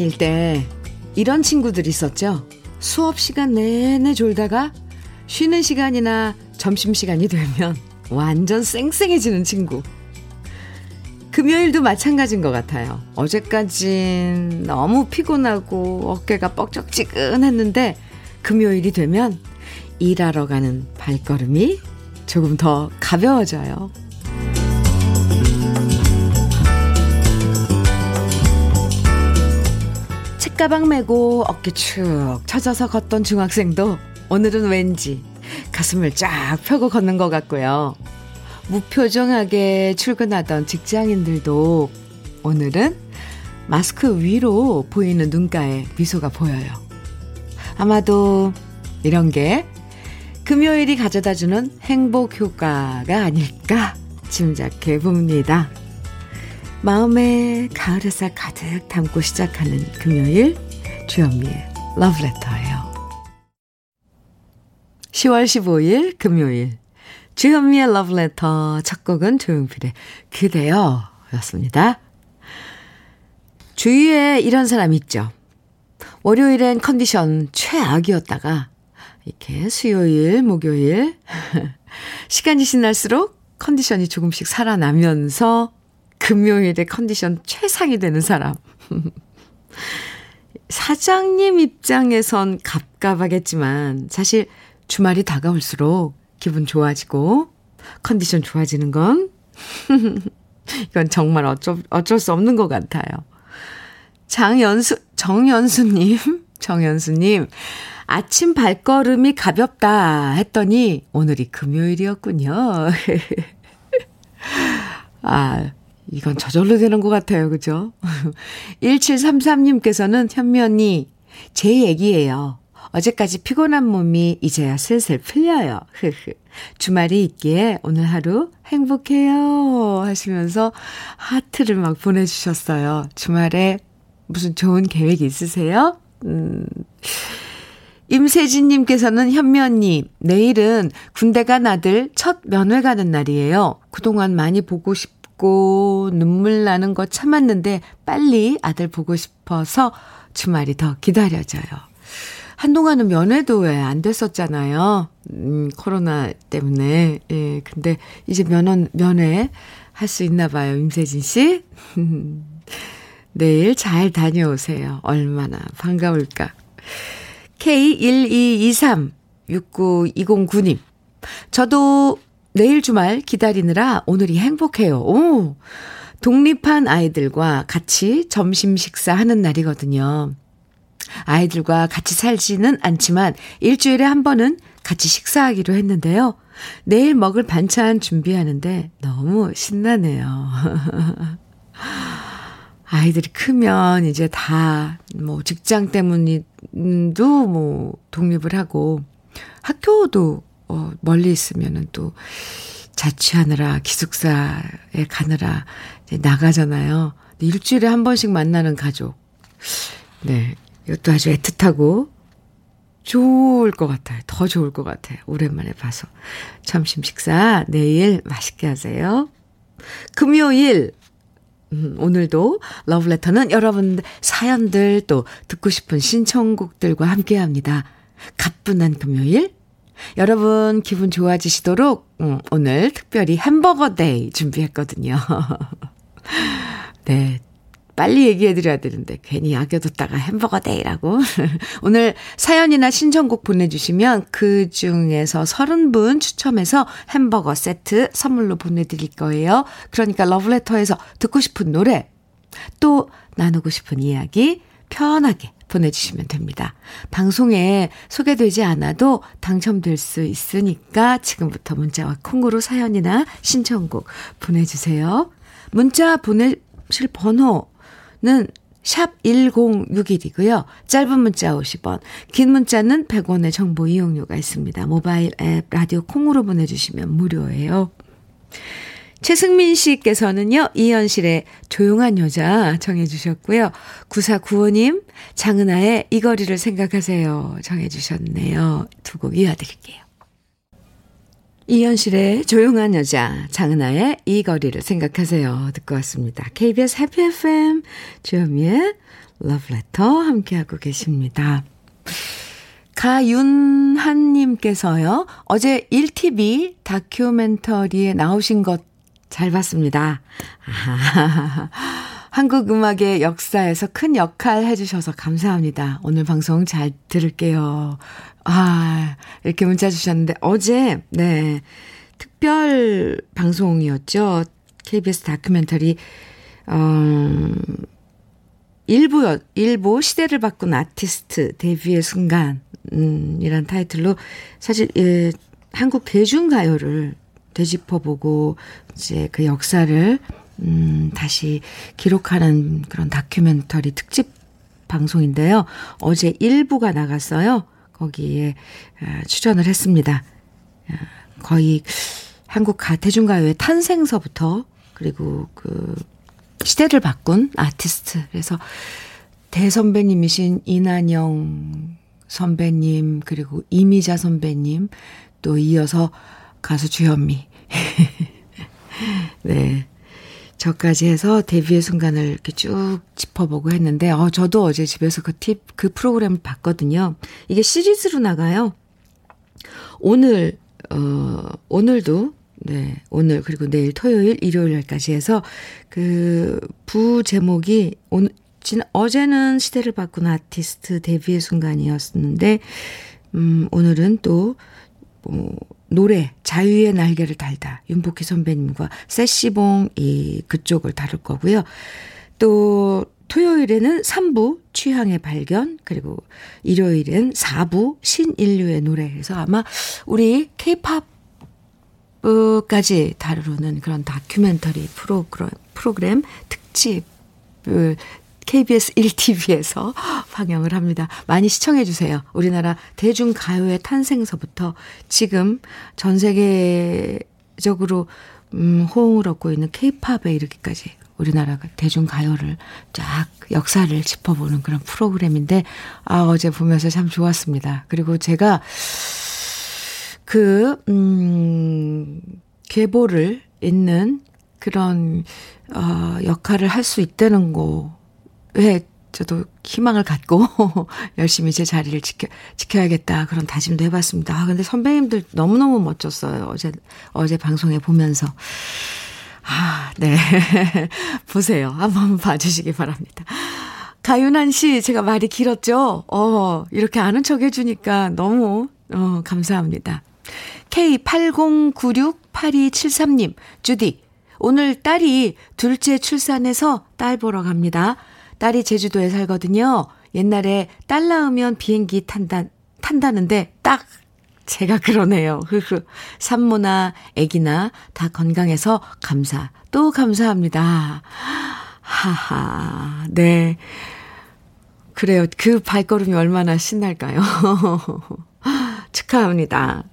다닐 때 이런 친구들 있었죠. 수업 시간 내내 졸다가 쉬는 시간이나 점심 시간이 되면 완전 쌩쌩해지는 친구. 금요일도 마찬가지인 것 같아요. 어제까진 너무 피곤하고 어깨가 뻑적지근했는데 금요일이 되면 일하러 가는 발걸음이 조금 더 가벼워져요. 책가방 메고 어깨 축 처져서 걷던 중학생도 오늘은 왠지 가슴을 쫙 펴고 걷는 것 같고요. 무표정하게 출근하던 직장인들도 오늘은 마스크 위로 보이는 눈가에 미소가 보여요. 아마도 이런 게 금요일이 가져다 주는 행복 효과가 아닐까 짐작해 봅니다. 마음에 가을 햇살 가득 담고 시작하는 금요일 주현미의 러브레터예요. 10월 15일 금요일 주현미의 러브레터 첫 곡은 조용필의 그대여 였습니다. 주위에 이런 사람 있죠. 월요일엔 컨디션 최악이었다가 이렇게 수요일, 목요일 시간이 지날수록 컨디션이 조금씩 살아나면서 금요일에 컨디션 최상이 되는 사람. 사장님 입장에선 갑갑하겠지만 사실 주말이 다가올수록 기분 좋아지고 컨디션 좋아지는 건 이건 정말 어쩔, 어쩔 수 없는 것 같아요. 장연수, 정연수님, 정연수님, 아침 발걸음이 가볍다 했더니 오늘이 금요일이었군요. 아, 이건 저절로 되는 것 같아요. 그죠? 1733님께서는 현미 언니, 제 얘기예요. 어제까지 피곤한 몸이 이제야 슬슬 풀려요. 주말이 있기에 오늘 하루 행복해요. 하시면서 하트를 막 보내주셨어요. 주말에 무슨 좋은 계획 있으세요? 음. 임세진님께서는 언니, 내일은 군대 간 아들 첫 면회 가는 날이에요. 그동안 많이 보고 싶 고 눈물 나는 거 참았는데 빨리 아들 보고 싶어서 주말이 더 기다려져요. 한동안은 면회도 왜 안 됐었잖아요. 음, 코로나 때문에. 예, 근데 이제 면허, 면회 할 수 있나 봐요, 임세진 씨. 내일 잘 다녀오세요. 얼마나 반가울까. K1223-69209님. 저도 내일 주말 기다리느라 오늘이 행복해요. 오! 독립한 아이들과 같이 점심 식사하는 날이거든요. 아이들과 같이 살지는 않지만 일주일에 한 번은 같이 식사하기로 했는데요. 내일 먹을 반찬 준비하는데 너무 신나네요. 아이들이 크면 이제 다 뭐 직장 때문이도 뭐 독립을 하고 학교도 어 멀리 있으면은 또 자취하느라 기숙사에 가느라 이제 나가잖아요. 일주일에 한 번씩 만나는 가족. 네. 이것도 아주 애틋하고 좋을 것 같아요. 더 좋을 것 같아요. 오랜만에 봐서. 점심 식사 내일 맛있게 하세요. 금요일 음, 오늘도 러브레터는 여러분들 사연들 또 듣고 싶은 신청곡들과 함께 합니다. 가뿐한 금요일. 여러분 기분 좋아지시도록 음, 오늘 특별히 햄버거 day 준비했거든요. 네. 빨리 얘기해 드려야 되는데 괜히 아껴뒀다가 햄버거 day라고. 오늘 사연이나 신청곡 보내주시면 그 중에서 30분 추첨해서 햄버거 세트 선물로 보내드릴 거예요. 그러니까 러브레터에서 듣고 싶은 노래 또 나누고 싶은 이야기 편하게 보내주시면 됩니다. 방송에 소개되지 않아도 당첨될 수 있으니까 지금부터 문자와 콩으로 사연이나 신청곡 보내주세요. 문자 보내실 번호 샵 1061이고요. 짧은 문자 50원, 긴 문자는 100원의 정보 이용료가 있습니다. 모바일 앱 라디오 콩으로 보내주시면 무료예요. 최승민 씨께서는요, 이현실의 조용한 여자 정해주셨고요. 9495님, 장은아의 이 거리를 생각하세요. 정해주셨네요. 두 곡 이어드릴게요. 이현실의 조용한 여자, 장은아의 이 거리를 생각하세요. 듣고 왔습니다. KBS 해피 FM, 주현미의 러브레터 함께하고 계십니다. 가윤한님께서요, 어제 1TV 다큐멘터리에 나오신 것 잘 봤습니다. 아, 한국 음악의 역사에서 큰 역할 해주셔서 감사합니다. 오늘 방송 잘 들을게요. 아, 이렇게 문자 주셨는데, 어제, 네, 특별 방송이었죠. KBS 다큐멘터리, 어, 일부, 일부 시대를 바꾼 아티스트 데뷔의 순간, 음, 이란 타이틀로 사실, 예, 한국 대중가요를 되짚어보고, 이제 그 역사를, 음, 다시 기록하는 그런 다큐멘터리 특집 방송인데요. 어제 일부가 나갔어요. 거기에 아, 출연을 했습니다. 아, 거의 한국 대중가요의 탄생서부터 그리고 그 시대를 바꾼 아티스트. 그래서 대선배님이신 이난영 선배님, 그리고 이미자 선배님, 또 이어서 가수 주현미. 네. 저까지 해서 데뷔의 순간을 이렇게 쭉 짚어보고 했는데, 어, 저도 어제 집에서 그 팁, 그 프로그램을 봤거든요. 이게 시리즈로 나가요. 오늘, 어, 오늘도 네, 오늘 그리고 내일 토요일, 일요일까지 해서 그 부 제목이 오늘 진 어제는 시대를 바꾼 아티스트 데뷔의 순간이었는데 음 오늘은 또 뭐, 노래 자유의 날개를 달다 윤복희 선배님과 세시봉 이 그쪽을 다룰 거고요. 또 토요일에는 3부 취향의 발견 그리고 일요일엔 4부 신인류의 노래 그래서 아마 우리 케이팝 까지 다루는 그런 다큐멘터리 프로그램, 프로그램 특집을 KBS 1TV에서 방영을 합니다. 많이 시청해 주세요. 우리나라 대중 가요의 탄생서부터 지금 전 세계적으로 음, 호응을 얻고 있는 케이팝에 이르기까지 우리나라가 대중 가요를 쫙 역사를 짚어보는 그런 프로그램인데, 아, 어제 보면서 참 좋았습니다. 그리고 제가 그, 음, 계보를 잇는 그런, 어, 역할을 할 수 있다는 거 에 저도 희망을 갖고 열심히 제 자리를 지켜, 지켜야겠다. 그런 다짐도 해봤습니다. 아, 근데 선배님들 너무너무 멋졌어요. 어제, 어제 방송에 보면서. 아, 네. 보세요. 한번 봐주시기 바랍니다. 가윤한 씨, 제가 말이 길었죠? 어, 이렇게 아는 척 해주니까 너무, 어, 감사합니다. K80968273님, 주디, 오늘 딸이 둘째 출산해서 딸 보러 갑니다. 딸이 제주도에 살거든요. 옛날에 딸 낳으면 비행기 탄다, 탄다는데 딱 제가 그러네요. 흐흐. 산모나 아기나 다 건강해서 감사, 또 감사합니다. 하하, 네. 그래요. 그 발걸음이 얼마나 신날까요? 축하합니다.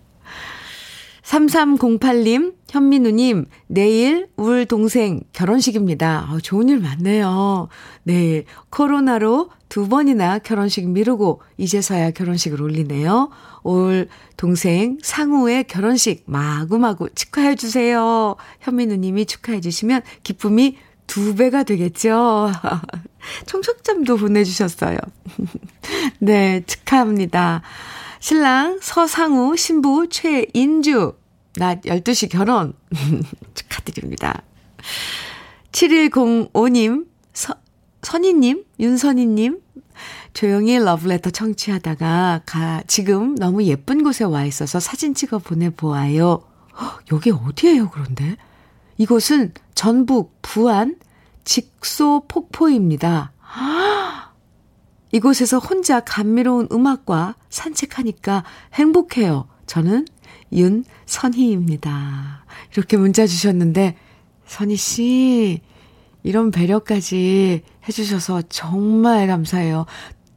3308님, 현민우님, 내일 울 동생 결혼식입니다. 어, 좋은 일 많네요. 네, 코로나로 두 번이나 결혼식 미루고 이제서야 결혼식을 올리네요. 올 동생 상우의 결혼식 마구마구 축하해주세요. 현민우님이 축하해주시면 기쁨이 두 배가 되겠죠. 청첩장도 보내주셨어요. 네, 축하합니다. 신랑 서상우, 신부 최인주, 낮 12시 결혼. 축하드립니다. 7105님, 서, 선희님, 윤선희님, 조용히 러브레터 청취하다가 가, 지금 너무 예쁜 곳에 와 있어서 사진 찍어 보내보아요. 여기 어디예요, 그런데? 이곳은 전북 부안 직소 폭포입니다. 이곳에서 혼자 감미로운 음악과 산책하니까 행복해요. 저는 윤 선희입니다. 이렇게 문자 주셨는데, 선희씨, 이런 배려까지 해주셔서 정말 감사해요.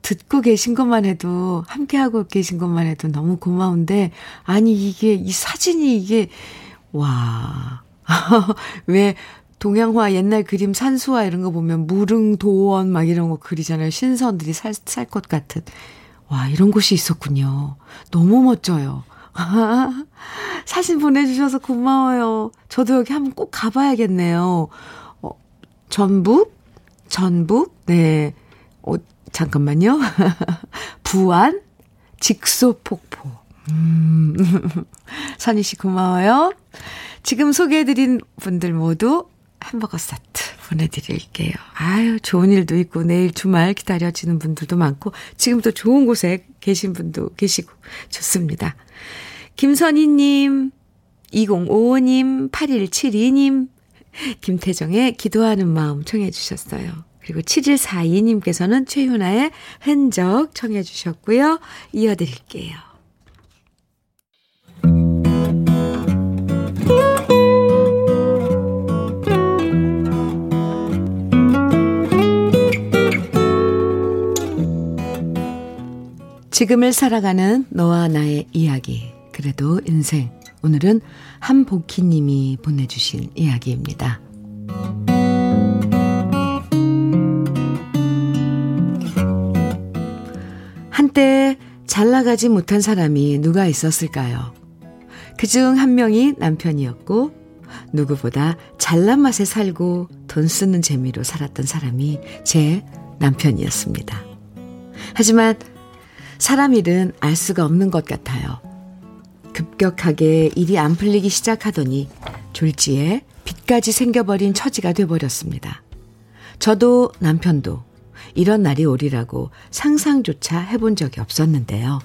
듣고 계신 것만 해도, 함께하고 계신 것만 해도 너무 고마운데, 아니, 이게, 이 사진이 이게, 와. 왜 동양화 옛날 그림 산수화 이런 거 보면 무릉 도원 막 이런 거 그리잖아요. 신선들이 살 살 것 같은. 와, 이런 곳이 있었군요. 너무 멋져요. 사진 보내주셔서 고마워요. 저도 여기 한번 꼭 가봐야겠네요. 어, 전북? 전북? 네. 어, 잠깐만요. 부안 직소폭포. 음. 선희 씨 고마워요. 지금 소개해드린 분들 모두 햄버거 세트 보내드릴게요. 아유, 좋은 일도 있고, 내일 주말 기다려지는 분들도 많고, 지금 도 좋은 곳에 계신 분도 계시고, 좋습니다. 김선희님, 2055님, 8172님, 김태정의 기도하는 마음 청해 주셨어요. 그리고 7142님께서는 최윤아의 흔적 청해 주셨고요. 이어드릴게요. 지금을 살아가는 너와 나의 이야기. 그래도 인생. 오늘은 한복희 님이 보내주신 이야기입니다. 한때 잘 나가지 못한 사람이 누가 있었을까요? 그 중 한 명이 남편이었고, 누구보다 잘난 맛에 살고 돈 쓰는 재미로 살았던 사람이 제 남편이었습니다. 하지만 사람 일은 알 수가 없는 것 같아요. 급격하게 일이 안 풀리기 시작하더니 졸지에 빚까지 생겨버린 처지가 돼버렸습니다. 저도 남편도 이런 날이 오리라고 상상조차 해본 적이 없었는데요.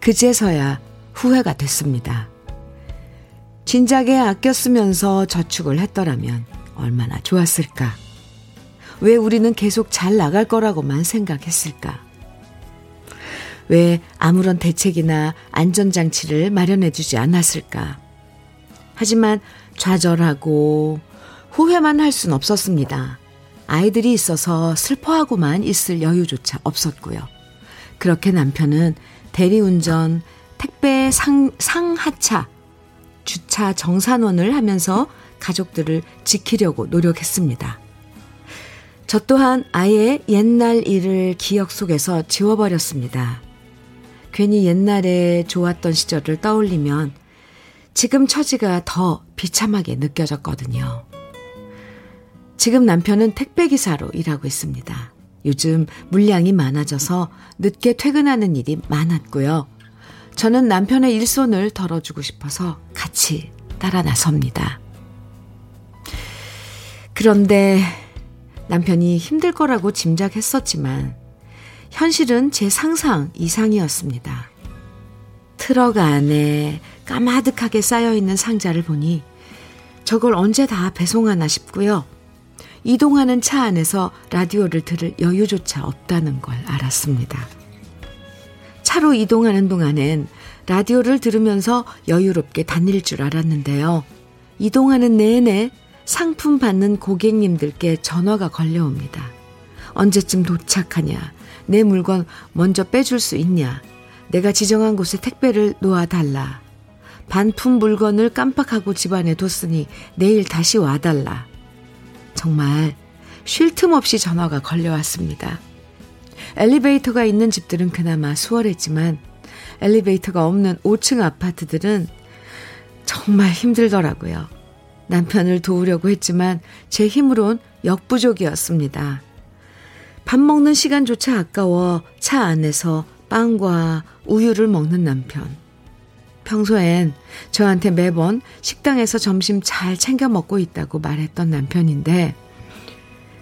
그제서야 후회가 됐습니다. 진작에 아껴 쓰면서 저축을 했더라면 얼마나 좋았을까. 왜 우리는 계속 잘 나갈 거라고만 생각했을까. 왜 아무런 대책이나 안전장치를 마련해주지 않았을까? 하지만 좌절하고 후회만 할 순 없었습니다. 아이들이 있어서 슬퍼하고만 있을 여유조차 없었고요. 그렇게 남편은 대리운전, 택배 상, 상하차, 주차 정산원을 하면서 가족들을 지키려고 노력했습니다. 저 또한 아예 옛날 일을 기억 속에서 지워버렸습니다. 괜히 옛날에 좋았던 시절을 떠올리면 지금 처지가 더 비참하게 느껴졌거든요. 지금 남편은 택배기사로 일하고 있습니다. 요즘 물량이 많아져서 늦게 퇴근하는 일이 많았고요. 저는 남편의 일손을 덜어주고 싶어서 같이 따라 나섭니다. 그런데 남편이 힘들 거라고 짐작했었지만 현실은 제 상상 이상이었습니다. 트럭 안에 까마득하게 쌓여있는 상자를 보니 저걸 언제 다 배송하나 싶고요. 이동하는 차 안에서 라디오를 들을 여유조차 없다는 걸 알았습니다. 차로 이동하는 동안엔 라디오를 들으면서 여유롭게 다닐 줄 알았는데요. 이동하는 내내 상품 받는 고객님들께 전화가 걸려옵니다. 언제쯤 도착하냐? 내 물건 먼저 빼줄 수 있냐? 내가 지정한 곳에 택배를 놓아달라. 반품 물건을 깜빡하고 집안에 뒀으니 내일 다시 와달라. 정말 쉴 틈 없이 전화가 걸려왔습니다. 엘리베이터가 있는 집들은 그나마 수월했지만 엘리베이터가 없는 5층 아파트들은 정말 힘들더라고요. 남편을 도우려고 했지만 제 힘으론 역부족이었습니다. 밥 먹는 시간조차 아까워 차 안에서 빵과 우유를 먹는 남편. 평소엔 저한테 매번 식당에서 점심 잘 챙겨 먹고 있다고 말했던 남편인데,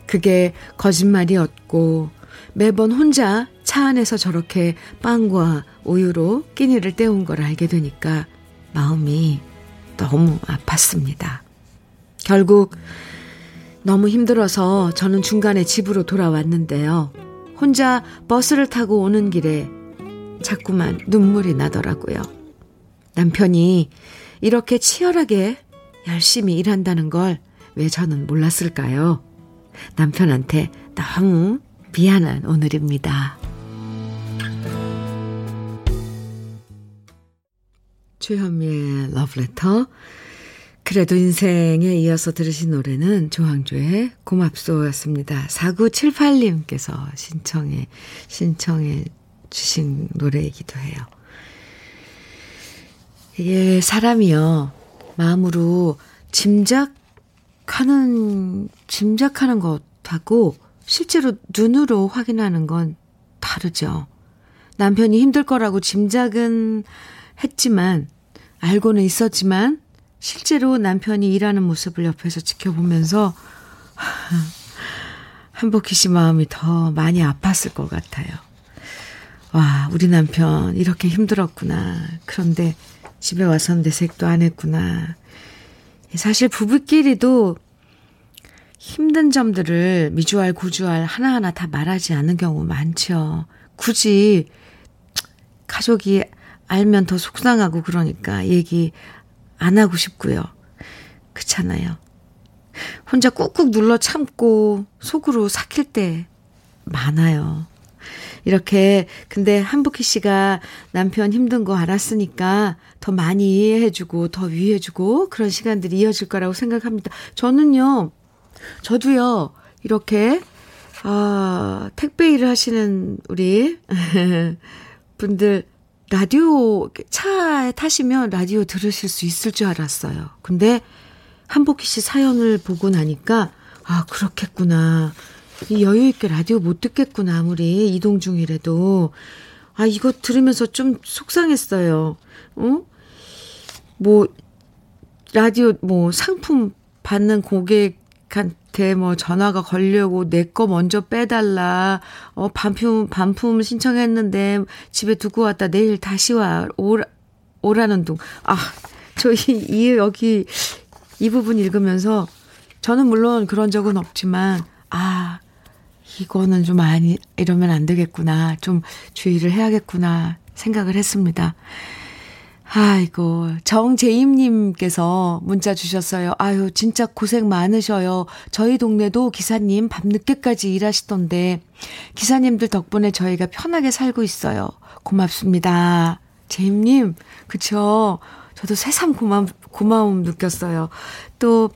그게 거짓말이었고, 매번 혼자 차 안에서 저렇게 빵과 우유로 끼니를 때운 걸 알게 되니까 마음이 너무 아팠습니다. 결국 너무 힘들어서 저는 중간에 집으로 돌아왔는데요. 혼자 버스를 타고 오는 길에 자꾸만 눈물이 나더라고요. 남편이 이렇게 치열하게 열심히 일한다는 걸 왜 저는 몰랐을까요? 남편한테 너무 미안한 오늘입니다. 최현미의 러브레터 그래도 인생에 이어서 들으신 노래는 조항조의 고맙소였습니다. 4978님께서 신청해, 신청해 주신 노래이기도 해요. 이게 사람이요, 마음으로 짐작하는, 짐작하는 것하고 실제로 눈으로 확인하는 건 다르죠. 남편이 힘들 거라고 짐작은 했지만, 알고는 있었지만, 실제로 남편이 일하는 모습을 옆에서 지켜보면서, 한복희 씨 마음이 더 많이 아팠을 것 같아요. 와, 우리 남편 이렇게 힘들었구나. 그런데 집에 와서는 내색도 안 했구나. 사실 부부끼리도 힘든 점들을 미주알, 구주알 하나하나 다 말하지 않는 경우 많죠. 굳이 가족이 알면 더 속상하고 그러니까 얘기 안 하고 싶고요. 그렇잖아요. 혼자 꾹꾹 눌러 참고 속으로 삭힐 때 많아요. 이렇게 근데 한복희 씨가 남편 힘든 거 알았으니까 더 많이 이해해주고 더 위해주고 그런 시간들이 이어질 거라고 생각합니다. 저는요, 저도요 이렇게 아 택배 일을 하시는 우리 분들 라디오 차에 타시면 라디오 들으실 수 있을 줄 알았어요. 근데 한복희 씨 사연을 보고 나니까 아 그렇겠구나. 이 여유 있게 라디오 못 듣겠구나 아무리 이동 중이라도 아 이거 들으면서 좀 속상했어요. 어? 뭐 라디오 뭐 상품 받는 고객한 테 뭐 전화가 걸려고 내 거 먼저 빼달라. 어 반품 반품 신청했는데 집에 두고 왔다 내일 다시 와 오라 오라는 둥. 아 저희 이 여기 이 부분 읽으면서 저는 물론 그런 적은 없지만, 아, 이거는 좀 많이, 이러면 안 되겠구나. 좀 주의를 해야겠구나. 생각을 했습니다. 아이고, 정재임님께서 문자 주셨어요. 아유, 진짜 고생 많으셔요. 저희 동네도 기사님 밤늦게까지 일하시던데, 기사님들 덕분에 저희가 편하게 살고 있어요. 고맙습니다. 재임님, 그쵸? 저도 새삼 고마, 고마움 느꼈어요. 또,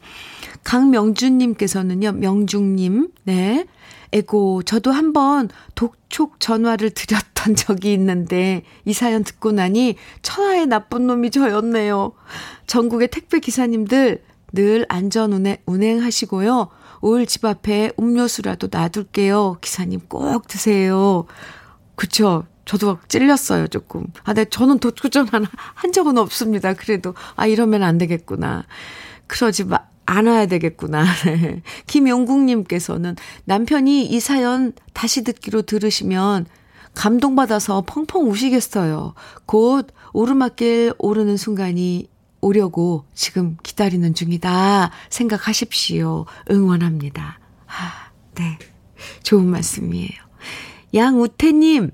강명준님께서는요, 명중님, 네. 에고, 저도 한번 독촉 전화를 드렸던 적이 있는데, 이 사연 듣고 나니 천하의 나쁜 놈이 저였네요. 전국의 택배 기사님들 늘 안전 운행, 운행하시고요. 올 집 앞에 음료수라도 놔둘게요. 기사님 꼭 드세요. 그쵸? 저도 찔렸어요, 조금. 아, 네, 저는 도초전한 한 적은 없습니다. 그래도, 아, 이러면 안 되겠구나. 그러지 마, 않아야 되겠구나. 네. 김용국님께서는 남편이 이 사연 다시 듣기로 들으시면 감동받아서 펑펑 우시겠어요. 곧 오르막길 오르는 순간이 오려고 지금 기다리는 중이다. 생각하십시오. 응원합니다. 아, 네. 좋은 말씀이에요. 양우태님,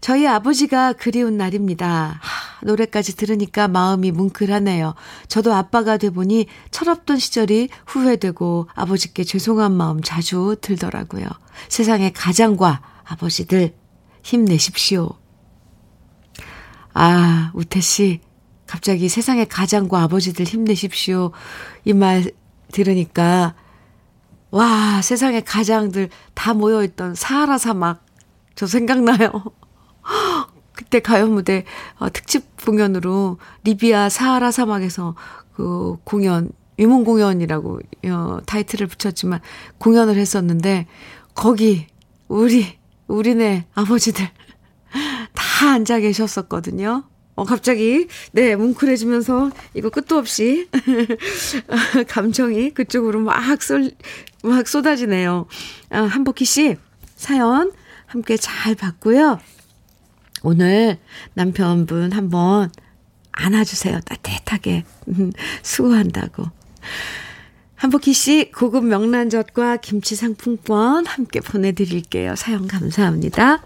저희 아버지가 그리운 날입니다. 하, 노래까지 들으니까 마음이 뭉클하네요. 저도 아빠가 돼보니 철없던 시절이 후회되고 아버지께 죄송한 마음 자주 들더라고요. 세상의 가장과 아버지들 힘내십시오. 아, 우태씨. 갑자기 세상의 가장과 아버지들 힘내십시오. 이 말 들으니까, 와, 세상의 가장들 다 모여있던 사하라 사막, 저 생각나요. 그때 가요 무대 어, 특집 공연으로 리비아 사하라 사막에서 그 공연 유문 공연이라고 어, 타이틀을 붙였지만 공연을 했었는데 거기 우리 우리네 아버지들 다 앉아 계셨었거든요. 어, 갑자기, 네, 뭉클해지면서, 이거 끝도 없이, 감정이 그쪽으로 막 쏠, 막 쏟아지네요. 아, 한복희 씨, 사연 함께 잘 봤고요. 오늘 남편분 한번 안아주세요. 따뜻하게. 수고한다고. 한복희 씨 고급 명란젓과 김치 상품권 함께 보내드릴게요. 사연 감사합니다.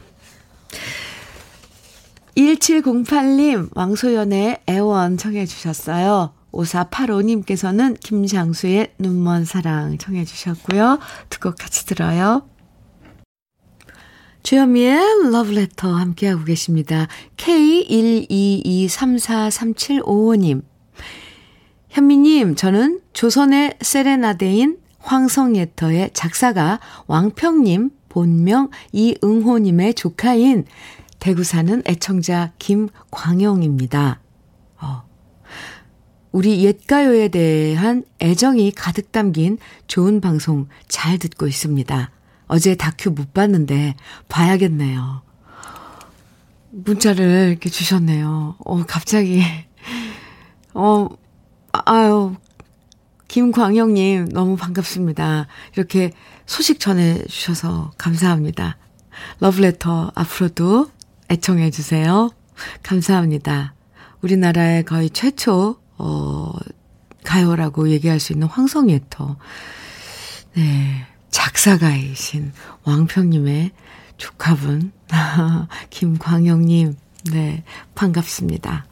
1708님 왕소연의 애원 청해 주셨어요. 5485님께서는 김장수의 눈먼 사랑 청해 주셨고요. 두 곡 같이 들어요. 주현미의 러브레터 함께하고 계십니다. K122343755님. 현미님, 저는 조선의 세레나데인 황성예터의 작사가 왕평님, 본명 이응호님의 조카인 대구 사는 애청자 김광영입니다. 어. 우리 옛가요에 대한 애정이 가득 담긴 좋은 방송 잘 듣고 있습니다. 어제 다큐 못 봤는데 봐야겠네요. 문자를 이렇게 주셨네요. 어, 갑자기. 어, 아유, 김광영님, 너무 반갑습니다. 이렇게 소식 전해주셔서 감사합니다. 러브레터 앞으로도 애청해주세요. 감사합니다. 우리나라의 거의 최초, 어, 가요라고 얘기할 수 있는 황성예터. 네. 작사가이신 왕평님의 조카분, 김광영님, 네. 반갑습니다.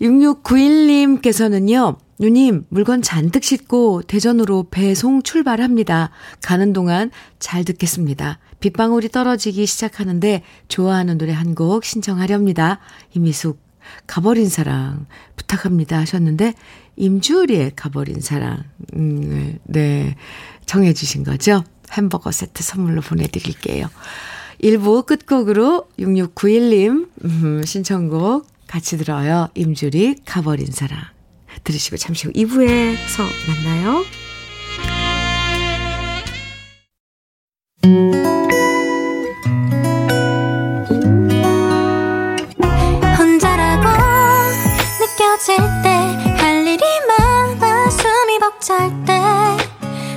6691님께서는요, 누님, 물건 잔뜩 싣고 대전으로 배송 출발합니다. 가는 동안 잘 듣겠습니다. 빗방울이 떨어지기 시작하는데 좋아하는 노래 한 곡 신청하렵니다. 이미숙, 가버린 사랑 부탁합니다 하셨는데, 임주리의 가버린 사랑, 음, 네, 정해주신 거죠? 햄버거 세트 선물로 보내드릴게요. 1부 끝곡으로 6691님, 음, 신청곡 같이 들어요. 임주리, 가버린 사랑. 들으시고 잠시 후 2부에서 만나요. 혼자라고 느껴질 때 할 일이 많아 숨이 벅찰 때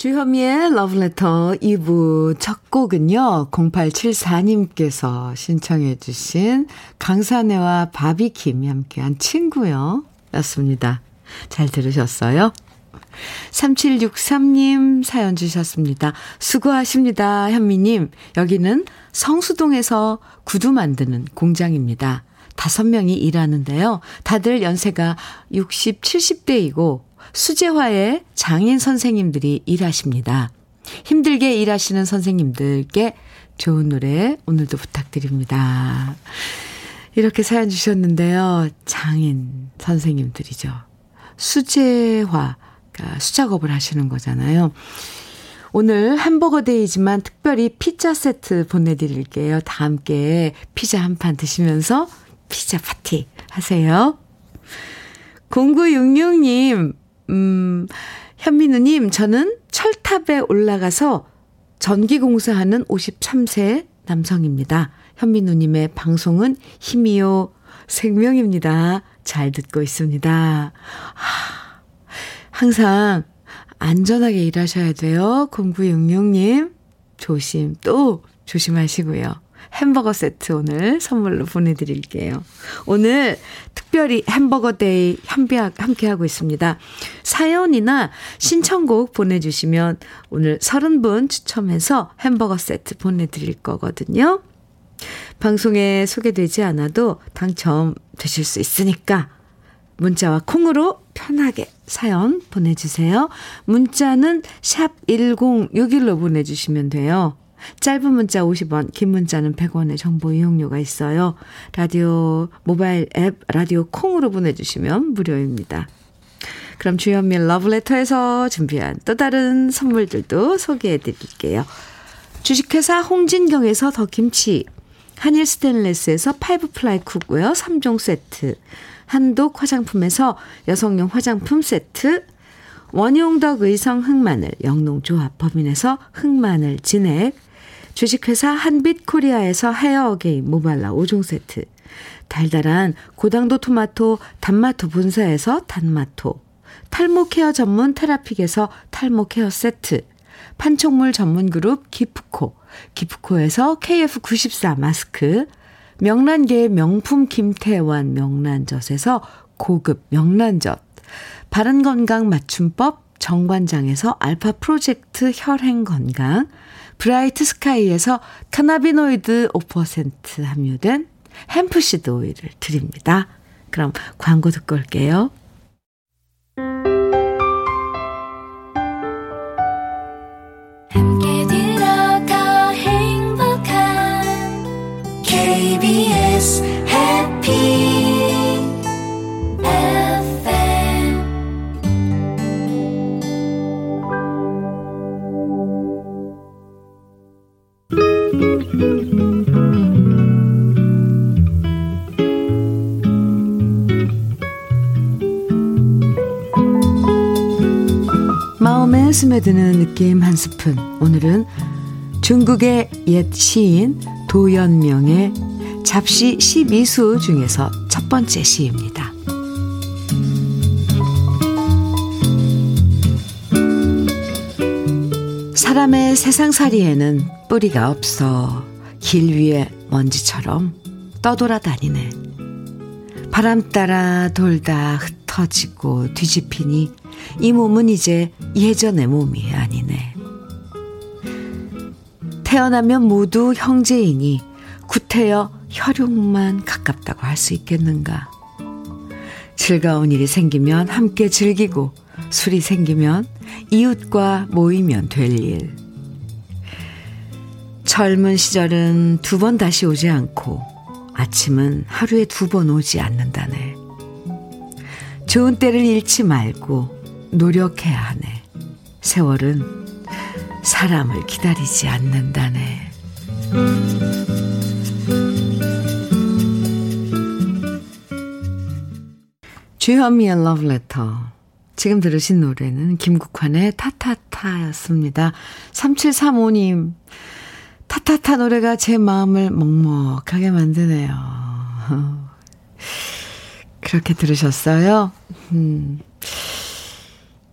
주현미의 Letter 2부 첫 곡은요, 0874님께서 신청해주신 강산혜와 바비킴이 함께한 친구요. 였습니다. 잘 들으셨어요? 3763님 사연 주셨습니다. 수고하십니다, 현미님. 여기는 성수동에서 구두 만드는 공장입니다. 다섯 명이 일하는데요. 다들 연세가 60, 70대이고 수재화의 장인 선생님들이 일하십니다. 힘들게 일하시는 선생님들께 좋은 노래 오늘도 부탁드립니다. 이렇게 사연 주셨는데요. 장인 선생님들이죠. 수제화, 그러니까 수작업을 하시는 거잖아요. 오늘 햄버거 데이지만 특별히 피자 세트 보내드릴게요. 다 함께 피자 한 판 드시면서 피자 파티 하세요. 0966님, 음, 현민우님, 저는 철탑에 올라가서 전기 공사하는 53세 남성입니다. 현민우님의 방송은 힘이요, 생명입니다. 잘 듣고 있습니다. 하, 항상 안전하게 일하셔야 돼요. 0966님. 조심, 또 조심하시고요. 햄버거 세트 오늘 선물로 보내드릴게요. 오늘 특별히 햄버거 day 함께하고 있습니다. 사연이나 신청곡 보내주시면 오늘 30분 추첨해서 햄버거 세트 보내드릴 거거든요. 방송에 소개되지 않아도 당첨되실 수 있으니까 문자와 콩으로 편하게 사연 보내주세요. 문자는 샵 1061로 보내주시면 돼요. 짧은 문자 50원, 긴 문자는 100원의 정보 이용료가 있어요. 라디오, 모바일 앱, 라디오 콩으로 보내주시면 무료입니다. 그럼 주현미의 러브레터에서 준비한 또 다른 선물들도 소개해 드릴게요. 주식회사 홍진경에서 더 김치, 한일 스테인레스에서 five ply cookware 3종 세트, 한독 화장품에서 여성용 화장품 세트, 원용덕 의성 흑마늘 영농조합 법인에서 흑마늘 진액, 주식회사 한빛코리아에서 헤어 어게인 모발라 5종 세트, 달달한 고당도 토마토 단마토 본사에서 단마토, 탈모 care 전문 테라픽에서 탈모 care 세트, 판촉물 전문 그룹 기프코, 기프코에서 KF94 마스크, 명란계의 명품 김태환 명란젓에서 고급 명란젓, 바른건강 맞춤법 정관장에서 알파 프로젝트 혈행건강, 브라이트 스카이에서 cannabinoid 5% 함유된 hempseed 오일을 드립니다. 그럼 광고 듣고 올게요. 마음에 스며드는 느낌 한 스푼. 오늘은 중국의 옛 시인 도연명의 잡시 12수 중에서 첫 번째 시입니다. 사람의 세상살이에는 뿌리가 없어 길 위에 먼지처럼 떠돌아다니네. 바람 따라 돌다 흩어지고 뒤집히니 이 몸은 이제 예전의 몸이 아니네. 태어나면 모두 형제이니 구태여 혈육만 가깝다고 할 수 있겠는가. 즐거운 일이 생기면 함께 즐기고 술이 생기면 이웃과 모이면 될 일. 젊은 시절은 두 번 다시 오지 않고 아침은 하루에 두 번 오지 않는다네. 좋은 때를 잃지 말고 노력해야 하네. 세월은 사람을 기다리지 않는다네. 주현미의 러브레터. 지금 들으신 노래는 김국환의 타타타였습니다. 3735님, 타타타 노래가 제 마음을 먹먹하게 만드네요. 그렇게 들으셨어요? 음.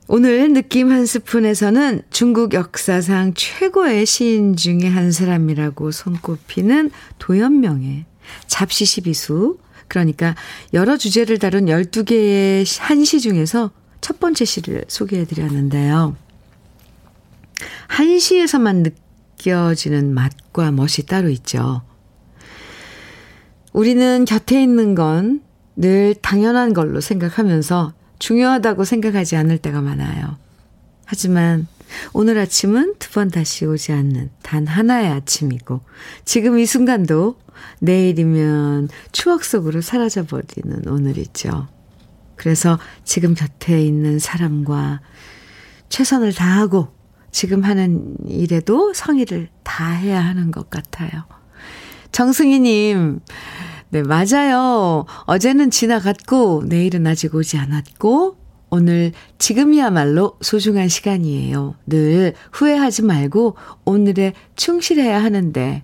오늘 느낌 한 스푼에서는 중국 역사상 최고의 시인 중에 한 사람이라고 손꼽히는 도연명의 잡시 12수, 그러니까 여러 주제를 다룬 12개의 한 시 중에서 첫 번째 시를 소개해 드렸는데요. 한 시에서만 느껴지는 맛과 멋이 따로 있죠. 우리는 곁에 있는 건 늘 당연한 걸로 생각하면서 중요하다고 생각하지 않을 때가 많아요. 하지만 오늘 아침은 두 번 다시 오지 않는 단 하나의 아침이고 지금 이 순간도 내일이면 추억 속으로 사라져버리는 오늘이죠. 그래서 지금 곁에 있는 사람과 최선을 다하고 지금 하는 일에도 성의를 다해야 하는 것 같아요. 정승희님, 네, 맞아요. 어제는 지나갔고, 내일은 아직 오지 않았고, 오늘 지금이야말로 소중한 시간이에요. 늘 후회하지 말고 오늘에 충실해야 하는데,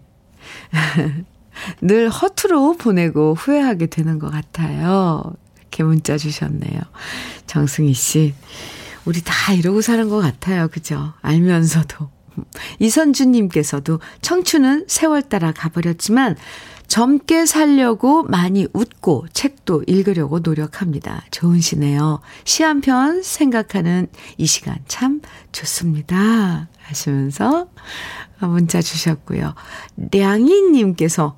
늘 허투루 보내고 후회하게 되는 것 같아요. 이렇게 문자 주셨네요. 정승희 씨. 우리 다 이러고 사는 것 같아요. 그죠? 알면서도. 이선주님께서도 청춘은 세월 따라 가버렸지만 젊게 살려고 많이 웃고 책도 읽으려고 노력합니다. 좋은 시네요. 시 한 편 생각하는 이 시간 참 좋습니다. 하시면서 문자 주셨고요. 량이님께서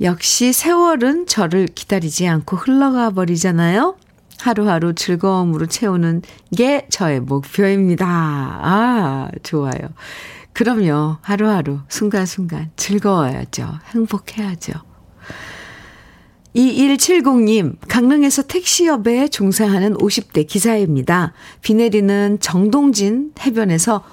역시 세월은 저를 기다리지 않고 흘러가 버리잖아요. 하루하루 즐거움으로 채우는 게 저의 목표입니다. 아, 좋아요. 그럼요. 하루하루, 순간순간 즐거워야죠. 행복해야죠. 2170님, 강릉에서 택시업에 종사하는 50대 기사입니다. 비 내리는 정동진 해변에서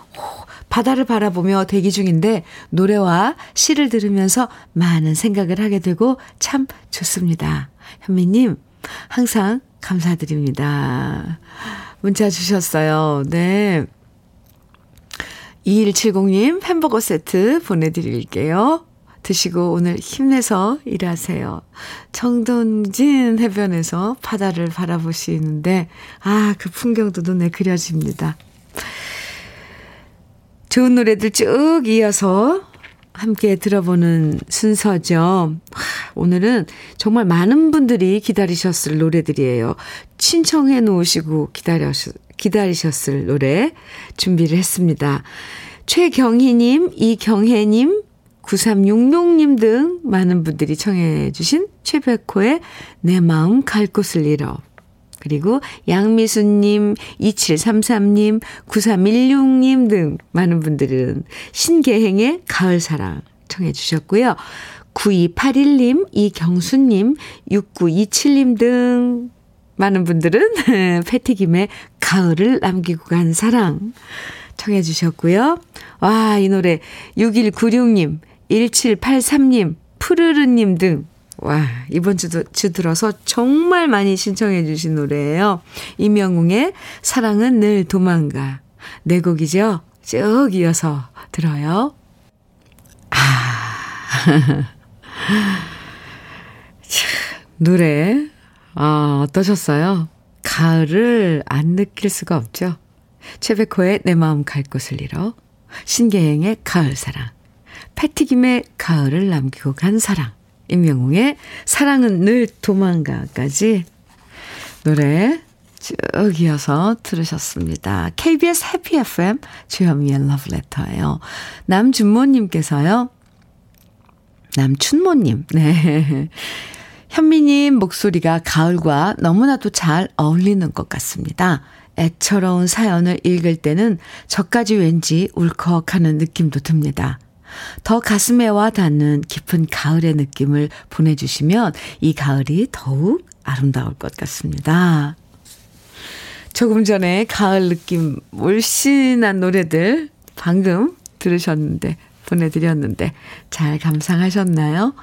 바다를 바라보며 대기 중인데 노래와 시를 들으면서 많은 생각을 하게 되고 참 좋습니다. 현미님, 항상 감사드립니다. 문자 주셨어요. 네. 2170님 햄버거 세트 보내드릴게요. 드시고 오늘 힘내서 일하세요. 정동진 해변에서 바다를 바라보시는데, 아, 그 풍경도 눈에 그려집니다. 좋은 노래들 쭉 이어서 함께 들어보는 순서죠. 오늘은 정말 많은 분들이 기다리셨을 노래들이에요. 신청해 놓으시고 기다렸, 기다리셨을 노래 준비를 했습니다. 최경희님, 이경혜님, 9366님 등 많은 분들이 청해 주신 최백호의 내 마음 갈 곳을 잃어. 그리고 양미수님, 2733님, 9316님 등 많은 분들은 신계행의 가을사랑 청해 주셨고요. 9281님, 이경수님, 6927님 등 많은 분들은 패티김의 가을을 남기고 간 사랑 청해 주셨고요. 와, 이 노래 6196님, 1783님, 푸르르님 등 와, 이번 주도, 주 들어서 정말 많이 신청해 주신 노래예요. 이명웅의 사랑은 늘 도망가. 네 곡이죠? 쭉 이어서 들어요. 아. 노래, 아, 어떠셨어요? 가을을 안 느낄 수가 없죠? 최백호의 내 마음 갈 곳을 잃어, 신계행의 가을사랑, 패티김의 가을을 남기고 간 사랑, 임영웅의 사랑은 늘 도망가까지 노래 쭉 이어서 들으셨습니다. KBS 해피 FM 주현미의 러브레터예요. 남준모님께서요. 남춘모님. 네. 현미님 목소리가 가을과 너무나도 잘 어울리는 것 같습니다. 애처로운 사연을 읽을 때는 저까지 왠지 울컥하는 느낌도 듭니다. 더 가슴에 와 닿는 깊은 가을의 느낌을 보내주시면 이 가을이 더욱 아름다울 것 같습니다. 조금 전에 가을 느낌 물씬한 노래들 방금 들으셨는데, 보내드렸는데, 잘 감상하셨나요?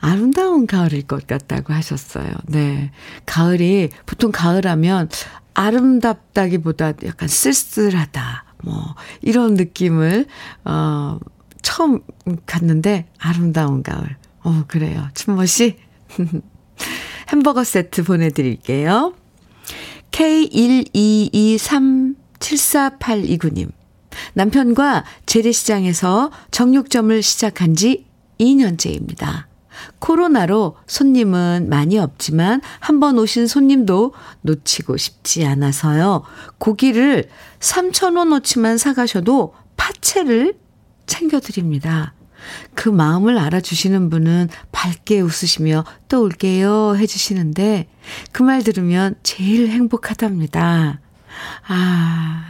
아름다운 가을일 것 같다고 하셨어요. 네. 가을이, 보통 가을하면 아름답다기보다 약간 쓸쓸하다, 뭐, 이런 느낌을, 어, 처음 갔는데 아름다운 가을. 어, 그래요. 춘모 씨. 햄버거 세트 보내 드릴게요. K122374829님. 남편과 재래시장에서 정육점을 시작한 지 2년째입니다. 코로나로 손님은 많이 없지만 한 번 오신 손님도 놓치고 싶지 않아서요. 고기를 3,000원어치만 사가셔도 파채를 챙겨드립니다. 그 마음을 알아주시는 분은 밝게 웃으시며 또 올게요 해주시는데 그 말 들으면 제일 행복하답니다. 아,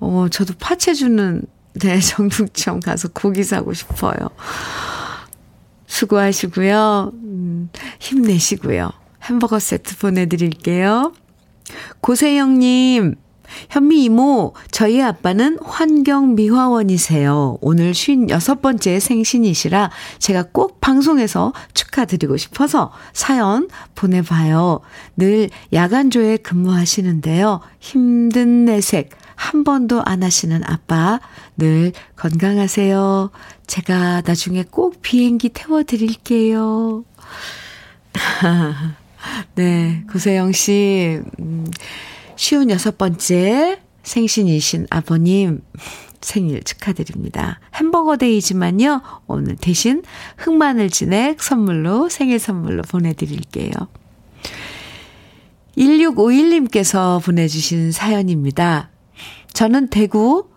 어, 저도 파채 주는 네, 정육점 가서 고기 사고 싶어요. 수고하시고요. 음, 힘내시고요. 햄버거 세트 보내드릴게요. 고세영님, 현미 이모, 저희 아빠는 환경미화원이세요. 오늘 56번째 생신이시라 제가 꼭 방송에서 축하드리고 싶어서 사연 보내봐요. 늘 야간조에 근무하시는데요. 힘든 내색 한 번도 안 하시는 아빠, 늘 건강하세요. 제가 나중에 꼭 비행기 태워드릴게요. 네, 고세영 씨. 음, 쉬운 여섯 번째 생신이신 아버님 생일 축하드립니다. 햄버거 데이지만요. 오늘 대신 흑마늘 진액 선물로 생일 선물로 보내드릴게요. 1651님께서 보내주신 사연입니다. 저는 대구,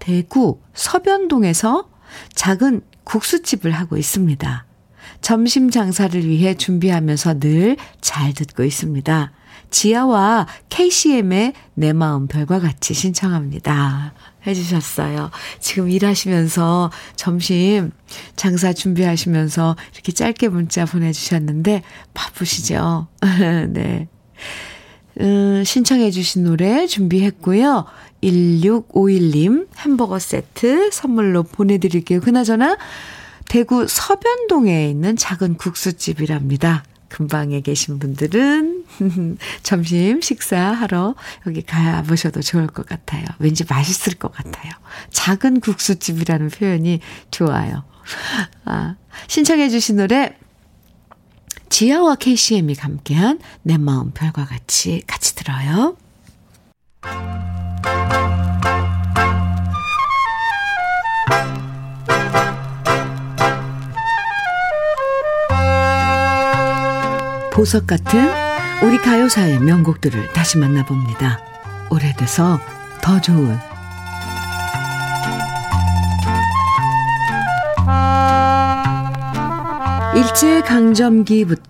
대구 서변동에서 작은 국수집을 하고 있습니다. 점심 장사를 위해 준비하면서 늘 잘 듣고 있습니다. 지아와 KCM의 내 마음 별과 같이 신청합니다. 해주셨어요. 지금 일하시면서 점심 장사 준비하시면서 이렇게 짧게 문자 보내주셨는데 바쁘시죠? 네. 음, 신청해 주신 노래 준비했고요. 1651님 햄버거 세트 선물로 보내드릴게요. 그나저나 대구 서변동에 있는 작은 국수집이랍니다. 근방에 계신 분들은 점심 식사하러 여기 가보셔도 좋을 것 같아요. 왠지 맛있을 것 같아요. 작은 국수집이라는 표현이 좋아요. 아, 신청해 주신 노래 지아와 KCM이 함께한 내 마음 별과 같이 같이 들어요. 보석 같은 우리 가요사의 명곡들을 다시 만나봅니다. 오래돼서 더 좋은 일제강점기부터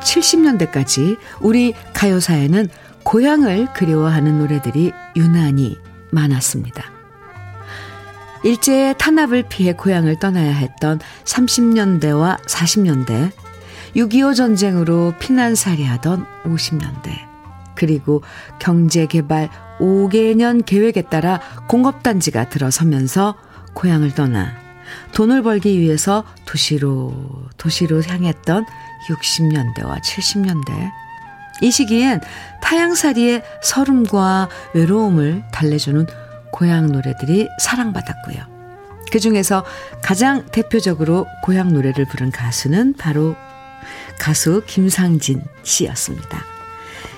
70년대까지 우리 가요사에는 고향을 그리워하는 노래들이 유난히 많았습니다. 일제의 탄압을 피해 고향을 떠나야 했던 30년대와 40년대, 6.25 전쟁으로 피난살이 하던 50년대, 그리고 경제개발 5개년 계획에 따라 공업단지가 들어서면서 고향을 떠나 돈을 벌기 위해서 도시로, 도시로 향했던 60년대와 70년대, 이 시기엔 타양살이의 서름과 외로움을 달래주는 고향 노래들이 사랑받았고요. 그 중에서 가장 대표적으로 고향 노래를 부른 가수는 바로 가수 김상진 씨였습니다.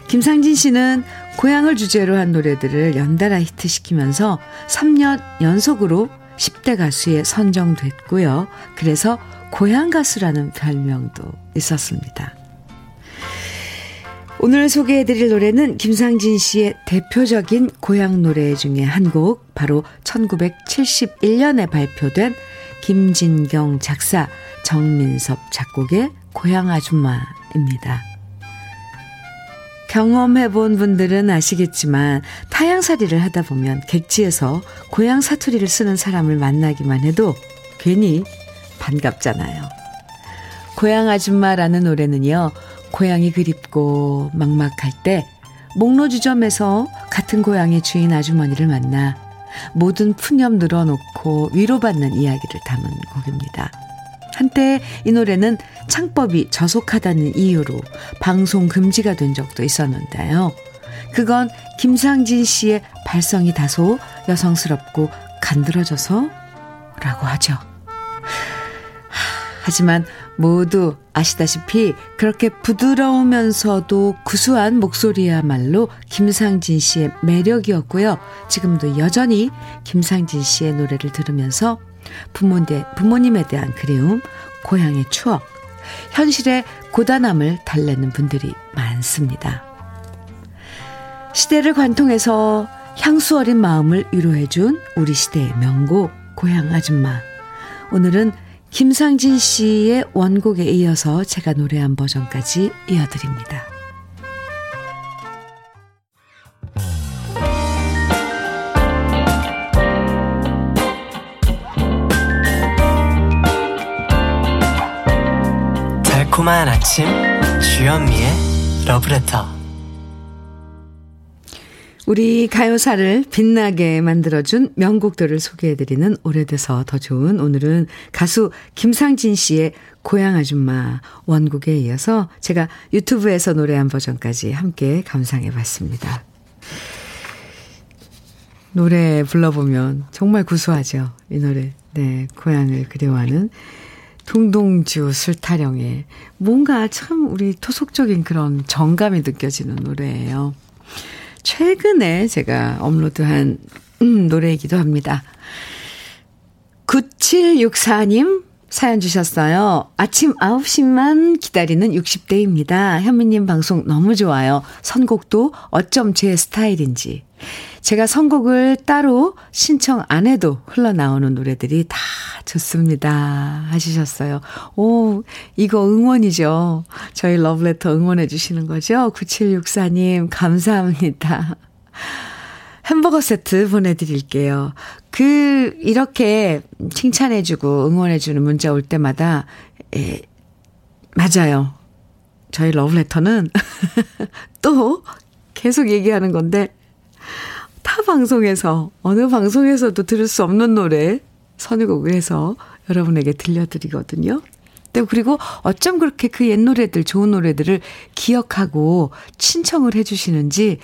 김상진 씨는 고향을 주제로 한 노래들을 연달아 히트시키면서 3년 연속으로 10대 가수에 선정됐고요. 그래서 고향 가수라는 별명도 있었습니다. 오늘 소개해드릴 노래는 김상진 씨의 대표적인 고향 노래 중에 한 곡, 바로 1971년에 발표된 김진경 작사, 정민섭 작곡의 고향 아줌마입니다. 경험해 본 분들은 아시겠지만 타양살이를 하다 보면 객지에서 고향 사투리를 쓰는 사람을 만나기만 해도 괜히 반갑잖아요. 고향 아줌마라는 노래는요, 고향이 그립고 막막할 때 목로주점에서 같은 고향의 주인 아주머니를 만나 모든 푸념 늘어놓고 위로받는 이야기를 담은 곡입니다. 한때 이 노래는 창법이 저속하다는 이유로 방송 금지가 된 적도 있었는데요. 그건 김상진 씨의 발성이 다소 여성스럽고 간드러져서 라고 하죠. 하지만 모두 아시다시피 그렇게 부드러우면서도 구수한 목소리야말로 김상진 씨의 매력이었고요. 지금도 여전히 김상진 씨의 노래를 들으면서 부모님, 부모님에 대한 그리움, 고향의 추억, 현실의 고단함을 달래는 분들이 많습니다. 시대를 관통해서 향수 어린 마음을 위로해준 우리 시대의 명곡, 고향 아줌마. 오늘은 김상진 씨의 원곡에 이어서 제가 노래한 버전까지 이어드립니다. 달콤한 아침 주현미의 러브레터 우리 가요사를 빛나게 만들어준 명곡들을 소개해드리는 오래돼서 더 좋은 오늘은 가수 김상진 씨의 고향 아줌마 원곡에 이어서 제가 유튜브에서 노래한 버전까지 함께 감상해 봤습니다. 노래 불러보면 정말 구수하죠. 이 노래. 네. 고향을 그리워하는 동동주 술타령의 뭔가 참 우리 토속적인 그런 정감이 느껴지는 노래예요. 최근에 제가 업로드한 음, 노래이기도 합니다. 9764님 사연 주셨어요. 아침 9시만 기다리는 60대입니다. 현미님 방송 너무 좋아요. 선곡도 어쩜 제 스타일인지. 제가 선곡을 따로 신청 안 해도 흘러나오는 노래들이 다 좋습니다. 하시셨어요. 오, 이거 응원이죠. 저희 러브레터 응원해 주시는 거죠? 9764님, 감사합니다. 햄버거 세트 보내드릴게요. 그, 이렇게 칭찬해주고 응원해주는 문자 올 때마다, 예, 맞아요. 저희 러브레터는 또 계속 얘기하는 건데, 타 방송에서, 어느 방송에서도 들을 수 없는 노래 선곡을 해서 여러분에게 들려드리거든요. 네, 그리고 어쩜 그렇게 그 옛 노래들, 좋은 노래들을 기억하고 신청을 해주시는지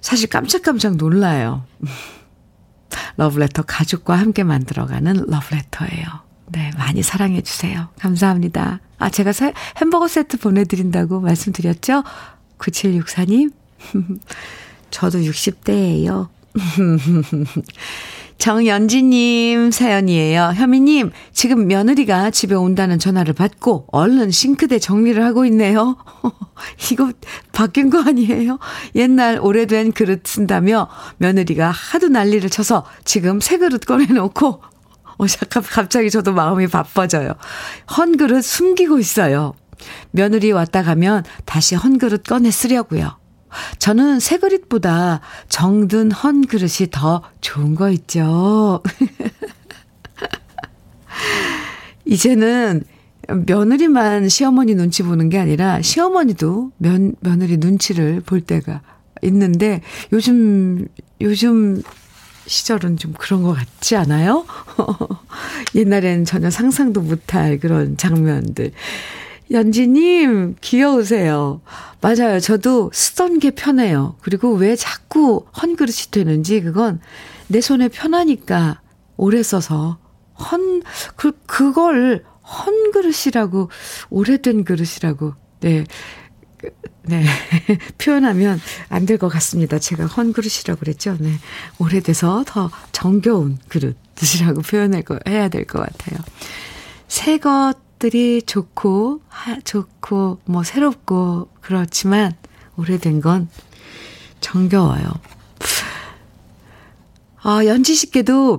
사실 깜짝깜짝 놀라요. 러브레터 가족과 함께 만들어가는 러브레터예요. 네, 많이 사랑해주세요. 감사합니다. 아, 제가 사, 햄버거 세트 보내드린다고 말씀드렸죠? 9764님. 저도 60대예요. 정연지님 사연이에요. 현미님, 지금 며느리가 집에 온다는 전화를 받고 얼른 싱크대 정리를 하고 있네요. 이거 바뀐 거 아니에요? 옛날 오래된 그릇 쓴다며 며느리가 하도 난리를 쳐서 지금 새 그릇 꺼내놓고 어, 갑자기 저도 마음이 바빠져요. 헌 그릇 숨기고 있어요. 며느리 왔다 가면 다시 헌 그릇 꺼내 쓰려고요. 저는 새 그릇보다 정든 헌 그릇이 더 좋은 거 있죠. 이제는 며느리만 시어머니 눈치 보는 게 아니라 시어머니도 면, 며느리 눈치를 볼 때가 있는데 요즘, 요즘 시절은 좀 그런 것 같지 않아요? 옛날엔 전혀 상상도 못할 그런 장면들. 연지님, 귀여우세요. 맞아요. 저도 쓰던 게 편해요. 그리고 왜 자꾸 헌그릇이 되는지, 그건 내 손에 편하니까 오래 써서 헌, 그, 그걸 헌그릇이라고, 오래된 그릇이라고, 네. 그, 네. 표현하면 안 될 것 같습니다. 제가 헌그릇이라고 그랬죠. 네. 오래돼서 더 정겨운 그릇이라고 표현할 거, 해야 될 것 같아요. 새 것 들이 좋고, 하, 좋고, 뭐, 새롭고, 그렇지만, 오래된 건 정겨워요. 아, 연지 씨께도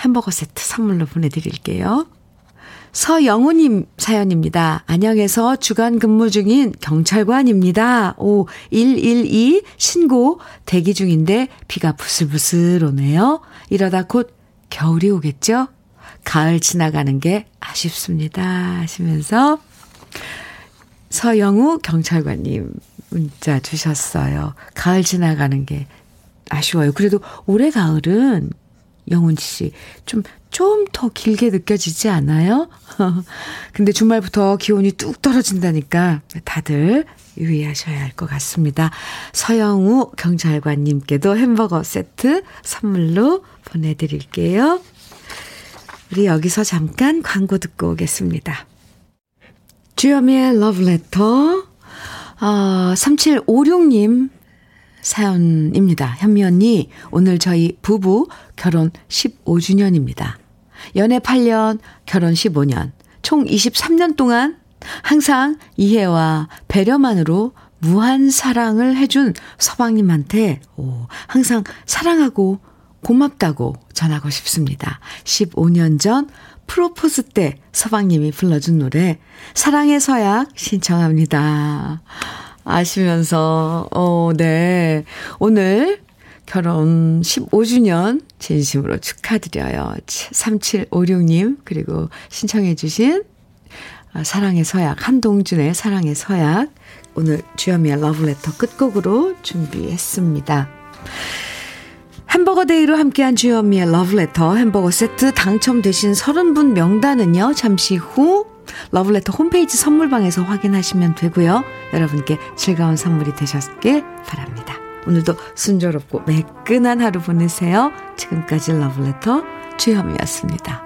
햄버거 세트 선물로 보내드릴게요. 서영우님 사연입니다. 안양에서 주간 근무 중인 경찰관입니다. 오, 112 신고 대기 중인데 비가 부슬부슬 오네요. 이러다 곧 겨울이 오겠죠? 가을 지나가는 게 아쉽습니다. 하시면서 서영우 경찰관님 문자 주셨어요. 가을 지나가는 게 아쉬워요. 그래도 올해 가을은 영훈 씨, 좀, 좀 더 길게 느껴지지 않아요? 근데 주말부터 기온이 뚝 떨어진다니까 다들 유의하셔야 할 것 같습니다. 서영우 경찰관님께도 햄버거 세트 선물로 보내드릴게요. 우리 여기서 잠깐 광고 듣고 오겠습니다. 주여미의 러브레터, 어, 3756님 사연입니다. 현미 언니, 오늘 저희 부부 결혼 15주년입니다. 연애 8년, 결혼 15년, 총 23년 동안 항상 이해와 배려만으로 무한 사랑을 해준 서방님한테 오, 항상 사랑하고 고맙다고 전하고 싶습니다. 15년 전 프로포즈 때 서방님이 불러준 노래 사랑의 서약 신청합니다. 아시면서, 어, 네. 오늘 결혼 15주년 진심으로 축하드려요. 3756님, 그리고 신청해 주신 아, 사랑의 서약, 한동준의 사랑의 서약, 오늘 주현미의 러브레터 끝곡으로 준비했습니다. 햄버거 day로 함께한 주현미의 러브레터 햄버거 세트 당첨되신 30분 명단은요, 잠시 후 러브레터 홈페이지 선물방에서 확인하시면 되고요. 여러분께 즐거운 선물이 되셨길 바랍니다. 오늘도 순조롭고 매끈한 하루 보내세요. 지금까지 러브레터 주현미였습니다.